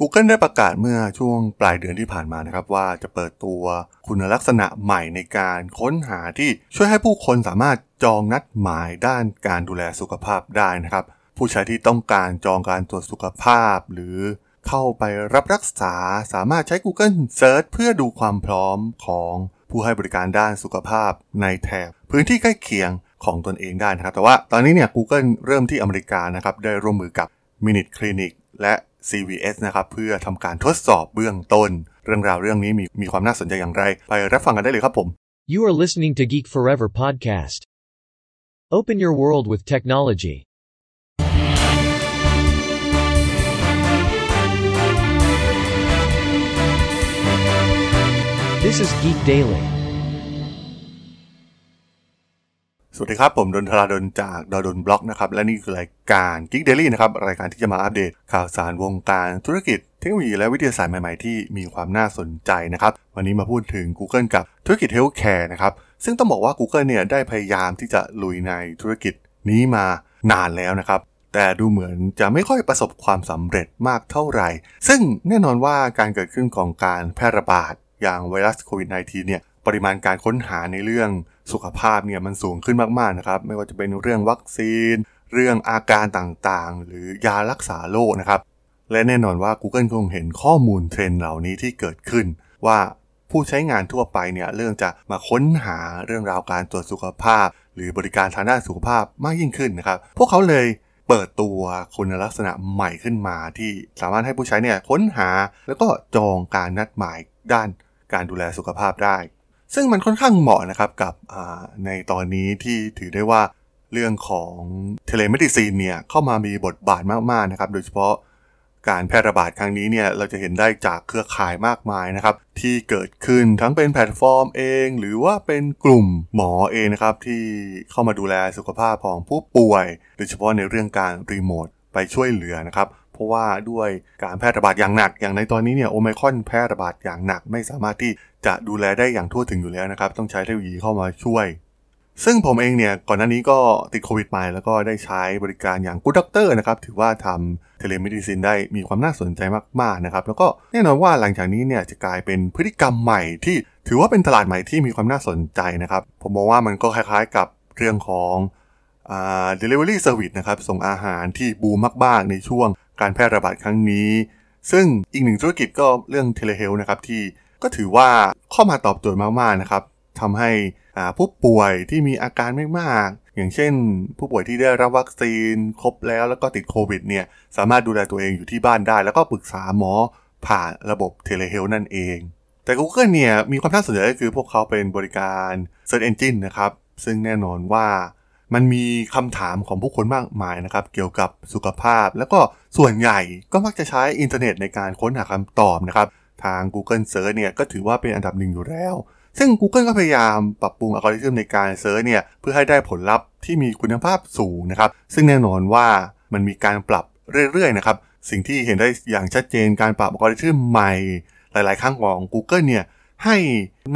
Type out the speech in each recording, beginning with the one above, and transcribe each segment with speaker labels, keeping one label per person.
Speaker 1: Google ได้ประกาศเมื่อช่วงปลายเดือนที่ผ่านมานะครับ ว่าจะเปิดตัวคุณลักษณะใหม่ในการค้นหาที่ช่วยให้ผู้คนสามารถจองนัดหมายด้านการดูแลสุขภาพได้นะครับ ผู้ใช้ที่ต้องการจองการตรวจสุขภาพ หรือเข้าไปรับรักษาสามารถใช้ Google Search เพื่อดูความพร้อมของผู้ให้บริการด้านสุขภาพในแถบพื้นที่ใกล้เคียงของตนเองได้นะครับ แต่ว่าตอนนี้เนี่ย Google เริ่มที่อเมริกานะครับ ได้ร่วมมือกับ Minute Clinic และ CVS นะครับเพื่อทำการทดสอบเบื้องต้น เรื่องราวเรื่องนี้มีมีความน่าสนใจอย่างไร ไปรับฟังกันได้เลยครับผม
Speaker 2: You are listening to Geek Forever podcast. Open your world with technology. This is Geek Daily.
Speaker 1: สวัสดีครับ ผมดนทราดนจากดดนบล็อกนะครับ และนี่คือรายการ Geek Daily นะครับ รายการที่จะมาอัปเดตข่าวสารวงการธุรกิจ เทคโนโลยีและวิทยาศาสตร์ใหม่ ๆ ที่มีความน่าสนใจนะครับ วันนี้มาพูดถึง Google กับธุรกิจ Healthcare นะครับ ซึ่งต้องบอกว่า Google เนี่ยได้พยายามที่จะลุยในธุรกิจนี้มานานแล้วนะครับแต่ดูเหมือนจะไม่ค่อยประสบความสำเร็จมากเท่าไหร่ ซึ่งแน่นอนว่าการเกิดขึ้นของการแพร่ระบาดอย่างไวรัสโควิด -19 เนี่ย ปริมาณการค้นหาในเรื่องสุขภาพเนี่ยมันสูงขึ้นมากๆนะครับ ไม่ว่าจะเป็นเรื่องวัคซีน เรื่องอาการต่างๆ หรือยารักษาโรคนะครับ และแน่นอนว่า Google คงเห็นข้อมูลเทรนด์เหล่านี้ที่เกิดขึ้น ว่าผู้ใช้งานทั่วไปเนี่ยเรื่องจะมาค้นหาเรื่องราวการตรวจสุขภาพ หรือบริการทางด้านสุขภาพมากยิ่งขึ้นนะครับ พวกเขาเลยเปิดตัวคุณลักษณะใหม่ขึ้นมาที่สามารถให้ผู้ใช้เนี่ยค้นหาแล้วก็จองการนัดหมายด้านการดูแลสุขภาพได้ ซึ่งมันค่อนข้างเหมาะนะครับกับในตอนนี้ที่ถือได้ว่าเรื่องของ telemedicine เนี่ยเข้ามามีบทบาทมากๆนะครับ โดยเฉพาะการแพร่ระบาดครั้งนี้เนี่ยเราจะเห็นได้จากเครือข่ายมากมายนะครับ ที่เกิดขึ้นทั้งเป็นแพลตฟอร์มเอง หรือว่าเป็นกลุ่มหมอเองนะครับ ที่เข้ามาดูแลสุขภาพของผู้ป่วย โดยเฉพาะในเรื่องการรีโมทไปช่วยเหลือนะครับ เพราะว่าด้วยการแพร่ระบาดอย่างหนัก อย่างในตอนนี้เนี่ยโอไมครอนแพร่ระบาดอย่างหนัก ไม่สามารถที่จะดูแลได้อย่างทั่วถึงอยู่แล้วนะครับ ต้องใช้เทคโนโลยีเข้ามาช่วย ซึ่งผมเองเนี่ยก่อนหน้านี้ก็ติดโควิดมาแล้วก็ได้ใช้บริการอย่าง Good Doctor นะครับ ถือว่าทำ telemedicine ได้มีความน่าสนใจมากๆนะครับ แล้วก็แน่นอนว่าหลังจากนี้เนี่ยจะกลายเป็นพฤติกรรมใหม่ที่ถือว่าเป็นตลาดใหม่ที่มีความน่าสนใจนะครับ ผมมองว่ามันก็คล้ายๆกับเรื่องของ อ่า delivery service นะครับส่งอาหารที่บูมมากๆในช่วงการแพร่ระบาดครั้งนี้ ซึ่งอีกหนึ่งธุรกิจก็เรื่อง telehealth นะครับที่ก็ถือว่าเข้ามาตอบโจทย์มากๆนะครับทำให้ผู้ป่วยที่มีอาการไม่มาก อย่างเช่น ผู้ป่วยที่ได้รับวัคซีนครบแล้วแล้วก็ติดโควิดเนี่ยสามารถดูแลตัวเองอยู่ที่บ้านได้ แล้วก็ปรึกษาหมอผ่านระบบ telehealth นั่นเอง แต่ Google เนี่ยมีความน่าสนใจก็คือพวกเขาเป็นบริการ Search Engine นะครับ ซึ่งแน่นอนว่า มันมีคำถามของผู้คนมากมายนะครับ เกี่ยวกับสุขภาพ แล้วก็ส่วนใหญ่ก็มักจะใช้อินเทอร์เน็ตในการค้นหาคำตอบนะครับ ทาง Google Search เนี่ยก็ถือว่าเป็นอันดับหนึ่งอยู่แล้ว ซึ่ง Google ก็พยายามปรับปรุงอัลกอริทึมในการ search เนี่ยเพื่อให้ได้ผลลัพธ์ที่มีคุณภาพสูงนะครับ ซึ่งแน่นอนว่ามันมีการปรับเรื่อยๆนะครับสิ่งที่เห็นได้อย่างชัดเจนการปรับอัลกอริทึมใหม่ หลาย ๆ ครั้งของ Google เนี่ยให้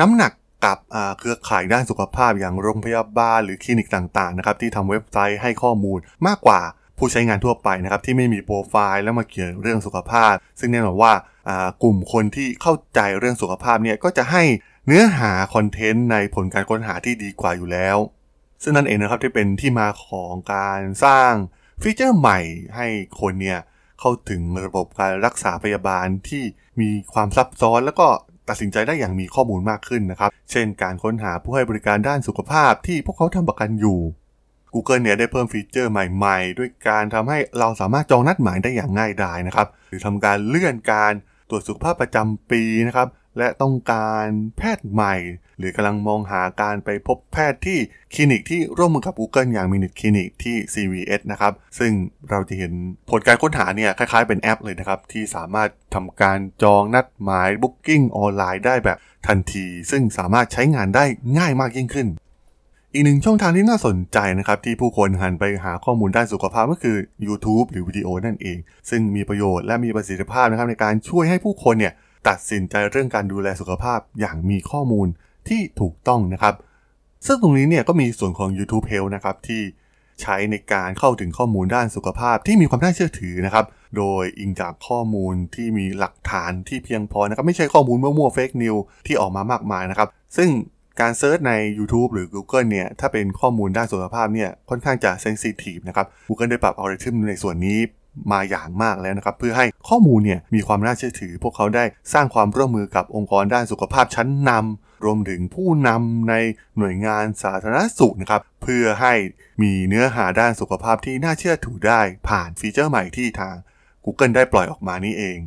Speaker 1: น้ำหนัก กับเครือข่ายด้านสุขภาพอย่างโรงพยาบาลหรือคลินิกต่างๆนะครับที่ทำเว็บไซต์ให้ข้อมูลมากกว่าผู้ใช้งานทั่วไปนะครับที่ไม่มีโปรไฟล์แล้วมาเขียนเรื่องสุขภาพ ซึ่งแน่นอนว่ากลุ่มคนที่เข้าใจเรื่องสุขภาพเนี่ยก็จะให้เนื้อหาคอนเทนต์ในผลการค้นหาที่ดีกว่าอยู่แล้ว ซึ่งนั่นเองนะครับที่เป็นที่มาของการสร้างฟีเจอร์ใหม่ให้คนเนี่ยเข้าถึงระบบการรักษาพยาบาลที่มีความซับซ้อนแล้วก็ ตัดสินใจได้อย่างมีข้อมูลมากขึ้นนะครับ เช่นการค้นหาผู้ให้บริการด้านสุขภาพที่พวกเขาทำประกันอยู่ Google เนี่ยได้เพิ่มฟีเจอร์ใหม่ๆ ด้วยการทำให้เราสามารถจองนัดหมายได้อย่างง่ายดายนะครับ หรือทำการเลื่อนการตรวจสุขภาพประจำปีนะครับ และต้องการแพทย์ใหม่ หรือกำลังมองหาการไปพบแพทย์ที่คลินิกที่ร่วมมือกับ Google อย่าง Minute Clinic ที่ CVS นะครับ ซึ่งเราจะเห็นผลการค้นหาเนี่ยคล้ายๆเป็นแอปเลยนะครับ ที่สามารถทำการจองนัดหมาย Booking ออนไลน์ได้แบบทันที ซึ่งสามารถใช้งานได้ง่ายมากยิ่งขึ้น อีกหนึ่งช่องทางที่น่าสนใจนะครับ ที่ผู้คนหันไปหาข้อมูลด้านสุขภาพก็คือ YouTube หรือวิดีโอนั่นเอง ซึ่งมีประโยชน์และมีประสิทธิภาพนะครับในการช่วยให้ผู้คนเนี่ย ตัดสินใจเรื่องการดูแลสุขภาพอย่างมีข้อมูลที่ถูกต้องนะครับ ซึ่งตรงนี้เนี่ยก็มีส่วนของ YouTube Health นะครับที่ใช้ในการเข้าถึงข้อมูลด้านสุขภาพที่มีความน่าเชื่อถือนะครับ โดยอิงจากข้อมูลที่มีหลักฐานที่เพียงพอนะครับ ไม่ใช่ข้อมูลมั่วๆ fake news ที่ออกมามากมายนะครับ ซึ่งการ search ใน YouTube หรือ Google เนี่ย ถ้าเป็นข้อมูลด้านสุขภาพเนี่ย ค่อนข้างจะ sensitive นะครับ Google ได้ปรับอัลกอริทึมในส่วนนี้ มาอย่างมากแล้วนะครับ เพื่อให้ข้อมูลเนี่ยมีความน่าเชื่อถือ พวกเขาได้สร้างความร่วมมือกับองค์กรด้านสุขภาพชั้นนำรวมถึงผู้นำในหน่วยงานสาธารณสุขนะครับ เพื่อให้มีเนื้อหาด้านสุขภาพที่น่าเชื่อถือได้ผ่านฟีเจอร์ใหม่ที่ทาง Google ได้ปล่อยออกมานี่เอง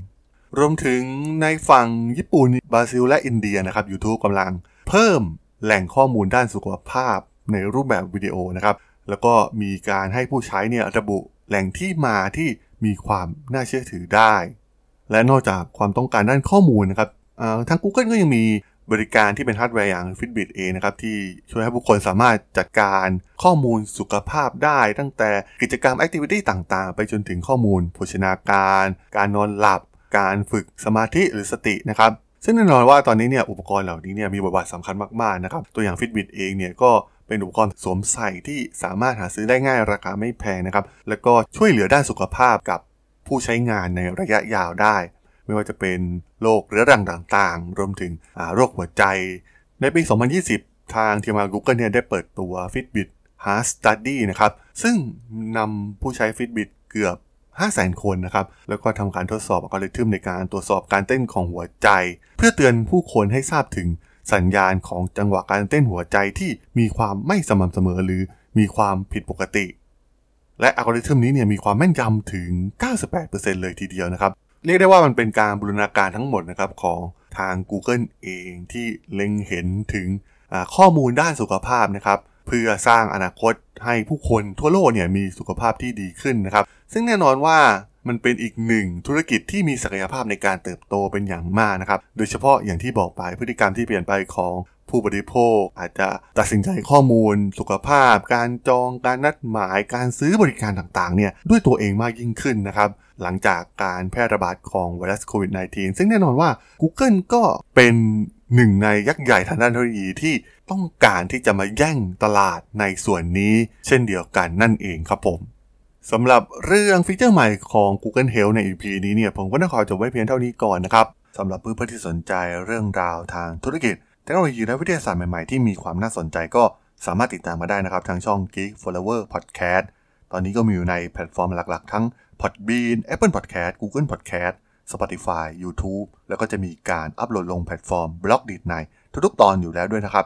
Speaker 1: รวมถึงในฝั่งญี่ปุ่นบราซิลและอินเดียนะครับ YouTube กำลังเพิ่มแหล่งข้อมูลด้านสุขภาพในรูปแบบวิดีโอนะครับ แล้วก็มีการให้ผู้ใช้เนี่ยระบุ แหล่งที่มาที่มีความน่าเชื่อถือได้ และนอกจากความต้องการด้านข้อมูลนะครับทาง Google ก็ยังมีบริการที่เป็นฮาร์ดแวร์อย่าง Fitbit เองนะครับ ที่ช่วยให้ผู้คนสามารถจัดการข้อมูลสุขภาพได้ ตั้งแต่กิจกรรม activity ต่างๆ ไปจนถึงข้อมูลโภชนาการ การนอนหลับ การฝึกสมาธิหรือสตินะครับ ซึ่งแน่นอนว่าตอนนี้เนี่ยอุปกรณ์เหล่านี้เนี่ยมีบทบาทสำคัญมากๆนะครับ ตัวอย่าง Fitbit เองเนี่ยก็ เป็นอุปกรณ์สวมใส่ที่สามารถหาซื้อได้ง่ายราคาไม่แพงนะครับ แล้วก็ช่วยเหลือด้านสุขภาพกับผู้ใช้งานในระยะยาวได้ ไม่ว่าจะเป็นโรคเรื้อรังต่างๆ รวมถึงโรคหัวใจ ในปี 2020 ทางทีมงาน Google เนี่ยได้เปิดตัว Fitbit Heart Study นะครับ ซึ่งนำผู้ใช้ Fitbit เกือบ 500,000 คนนะครับ แล้วก็ทำการทดสอบอัลกอริทึมในการตรวจสอบการเต้นของหัวใจ เพื่อเตือนผู้คนให้ทราบถึง สัญญาณของจังหวะการเต้นหัวใจที่มีความไม่สม่ำเสมอหรือมีความผิดปกติ และอัลกอริทึมนี้เนี่ยมีความแม่นยำถึง 98%เลยทีเดียวนะครับ เรียกได้ว่ามันเป็นการบูรณาการทั้งหมดนะครับของทาง Google เองที่เล็งเห็นถึงข้อมูลด้านสุขภาพนะครับ เพื่อสร้างอนาคตให้ผู้คนทั่วโลกเนี่ยมีสุขภาพที่ดีขึ้นนะครับ ซึ่งแน่นอนว่ามันเป็นอีกหนึ่งธุรกิจที่มีศักยภาพในการเติบโตเป็นอย่างมากนะครับ โดยเฉพาะอย่างที่บอกไปพฤติกรรมที่เปลี่ยนไปของผู้บริโภค อาจจะตัดสินใจข้อมูล สุขภาพ การจองการนัดหมายการซื้อบริการต่างๆเนี่ยด้วยตัวเองมากยิ่งขึ้นนะครับ หลังจากการแพร่ระบาดของไวรัสโควิด -19 ซึ่งแน่นอนว่า Google ก็เป็นหนึ่งในยักษ์ใหญ่ทางด้านเทคโนโลยีที่ ต้องการที่จะมาแย่งตลาดในส่วนนี้เช่นเดียวกันนั่นเองครับผมสำหรับเรื่องฟีเจอร์ใหม่ของ Google Health ใน EP นี้เนี่ยผมก็ต้องขอจบไว้เพียงเท่านี้ก่อนนะครับสำหรับเพื่อนๆที่สนใจเรื่องราวทางธุรกิจเทคโนโลยีและวิทยาศาสตร์ใหม่ๆ ที่มีความน่าสนใจก็สามารถติดตามมาได้นะครับ ทางช่อง Geek Forever Podcast ตอนนี้ก็มีอยู่ในแพลตฟอร์มหลักๆ ทั้ง Podbean Apple Podcast Google Podcast Spotify YouTube แล้วก็จะมีการอัปโหลดลงแพลตฟอร์ม Blockdit ในทุกๆ ตอนอยู่แล้วด้วยนะครับ